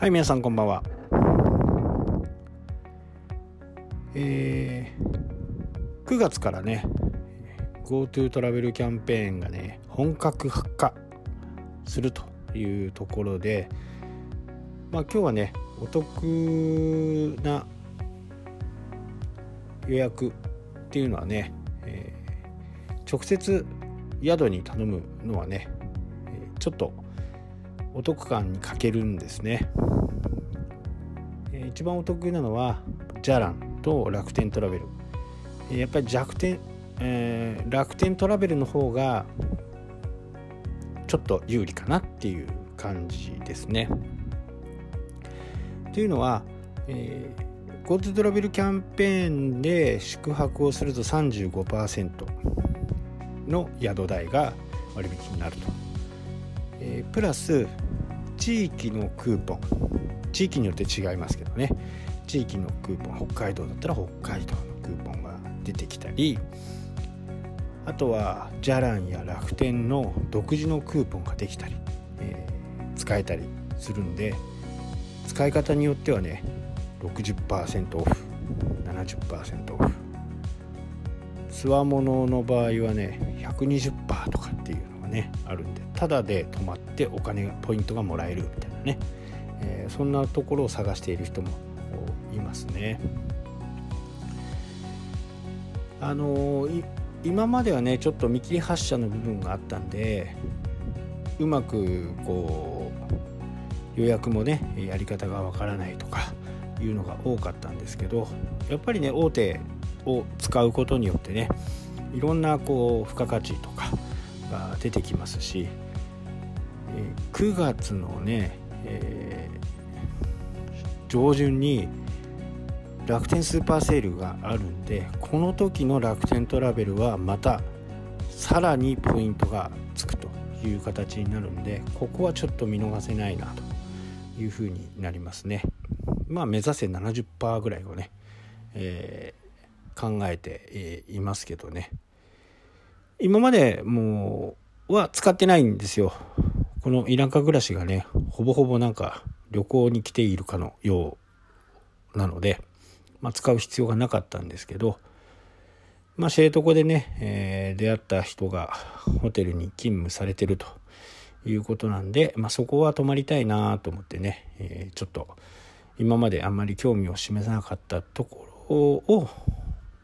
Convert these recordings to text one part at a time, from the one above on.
はい皆さんこんばんは。えー、9月からね GoTo トラベルキャンペーンがね本格化するというところでまあ今日はねお得な予約っていうのはね、えー、直接宿に頼むのはねちょっとお得感に欠けるんですね、一番お得意なのはジャランと楽天トラベル、やっぱり弱点、えー、楽天トラベルの方がちょっと有利かなっていう感じですね。というのは、えー、GoTo トラベルキャンペーンで宿泊をすると35%の宿代が割引になると、えー、プラス地域のクーポン。地域によって違いますけどね。地域のクーポン北海道だったら北海道のクーポンが出てきたりあとはじゃらんや楽天の独自のクーポンができたり、えー、使えたりするんで使い方によってはね60%オフ70%オフ。つわものの場合はね120%とかっていうのがねあるんでただで泊まってお金がポイントがもらえるみたいなね、えー、そんなところを探している人もいますね。あの、今まではねちょっと見切り発車の部分があったんでうまくこう予約もねやり方がわからないとかいうのが多かったんですけどやっぱりね大手を使うことによってねいろんなこう付加価値とかが出てきますし9月のね、え、上旬に楽天スーパーセールがあるんでこの時の楽天トラベルはまたさらにポイントがつくという形になるんでここはちょっと見逃せないなというふうになりますね。まあ目指せ70%ぐらいをね、えー、考えていますけどね。今までもうは使ってないんですよ。この田舎暮らしがねほぼほぼなんか旅行に来ているかのようなので、まあ、使う必要がなかったんですけど、まあ、知床でね、えー、出会った人がホテルに勤務されてるということなんで、まあ、そこは泊まりたいなと思ってね、えー、ちょっと今まであんまり興味を示さなかったところを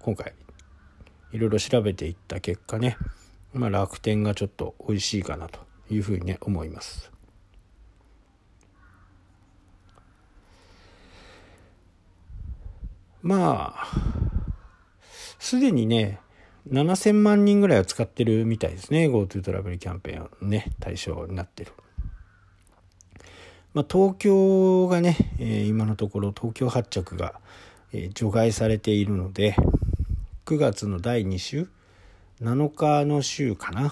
今回いろいろ調べていった結果ね、まあ、楽天がちょっと美味しいかなというふうにね思います。まあすでにね7000万人ぐらいは使ってるみたいですね GoTo トラベルキャンペーンね対象になってる。まあ、東京がね、えー、今のところ東京発着が、えー、除外されているので9月の第2週7日の週かな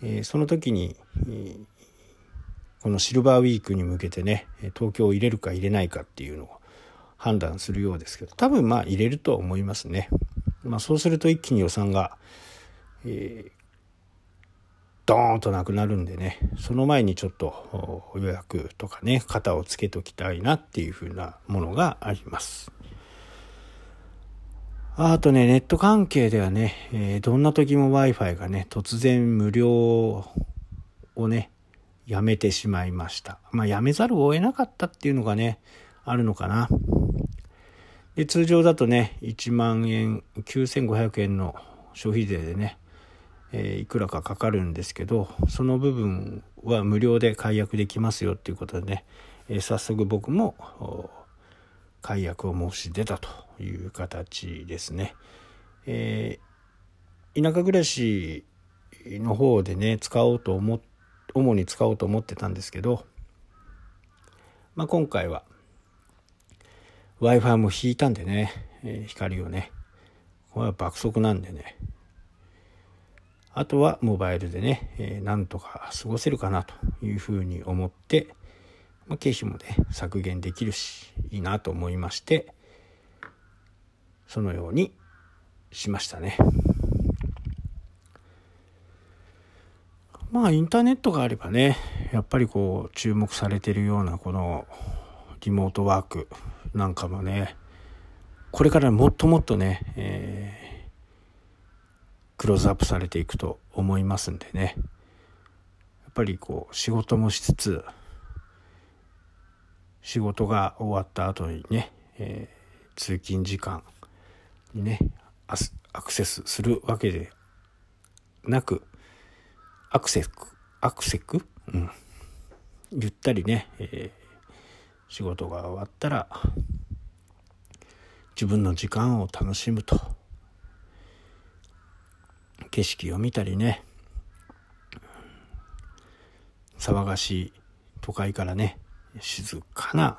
えー、その時に、このシルバーウィークに向けてね東京を入れるか入れないかっていうのを判断するようですけど多分まあ入れると思いますね。まあ、そうすると一気に予算が、えー、ドーンとなくなるんでねその前にちょっと予約とかね肩をつけときたいなっていうふうなものがあります。あとね、ネット関係ではね、えー、どんな時も Wi-Fi がね、突然無料をね、やめてしまいました。まあ、やめざるを得なかったっていうのがね、あるのかな。で、通常だとね、1万円、9500円の消費税でね、えー、いくらかかかるんですけど、その部分は無料で解約できますよっていうことでね、えー、早速僕も解約を申し出たという形ですね。えー、田舎暮らしの方でね使おうと思っ主に使おうと思ってたんですけど、まあ、今回は w i f i も引いたんでね、え、光をね。これは爆速なんでね。あとはモバイルでね、えー、なんとか過ごせるかなというふうに思って、まあ、経費もね削減できるしいいなと思いましてそのようにしましたね。まあインターネットがあればねやっぱりこう注目されているようなこのリモートワークなんかもねこれからもっともっとね、えー、クローズアップされていくと思いますんでね。やっぱりこう仕事もしつつ仕事が終わった後にね、えー、通勤時間にねアクセスするわけでなくアクセスアクセク？うん。ゆったりね、えー、仕事が終わったら自分の時間を楽しむと。景色を見たりね。騒がしい都会からね静かな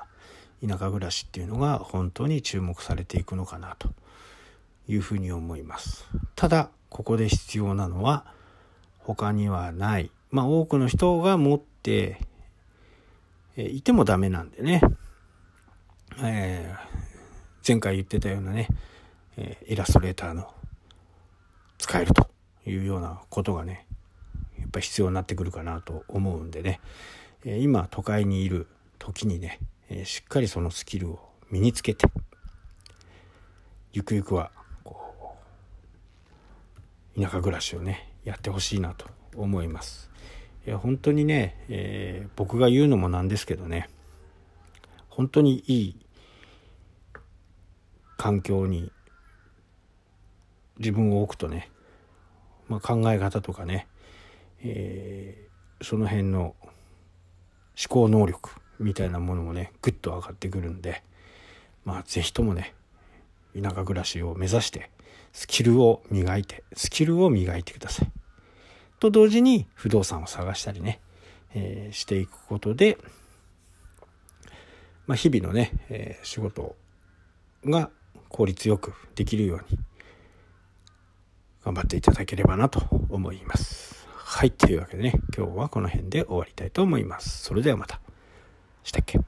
田舎暮らしっていうのが本当に注目されていくのかなと。いうふうに思います。ただここで必要なのは他にはない。まあ多くの人が持ってえいてもダメなんでね、えー、前回言ってたようなね、えイラストレーターの使えるというようなことがねやっぱ必要になってくるかなと思うんでね、え今都会にいる時にね、えしっかりそのスキルを身につけてゆくゆくはこう田舎暮らしをねやってほしいなと思います。いや本当にね、えー、僕が言うのもなんですけどね本当にいい環境に自分を置くとね、まあ、考え方とかね、えー、その辺の思考能力みたいなものもねぐっと上がってくるんでまあ是非ともね田舎暮らしを目指してスキルを磨いてスキルを磨いてください。と同時に不動産を探したりね、えー、していくことで、まあ、日々のね、えー、仕事が効率よくできるように頑張っていただければなと思います。はい、というわけでね、今日はこの辺で終わりたいと思います。それではまた。したっけ？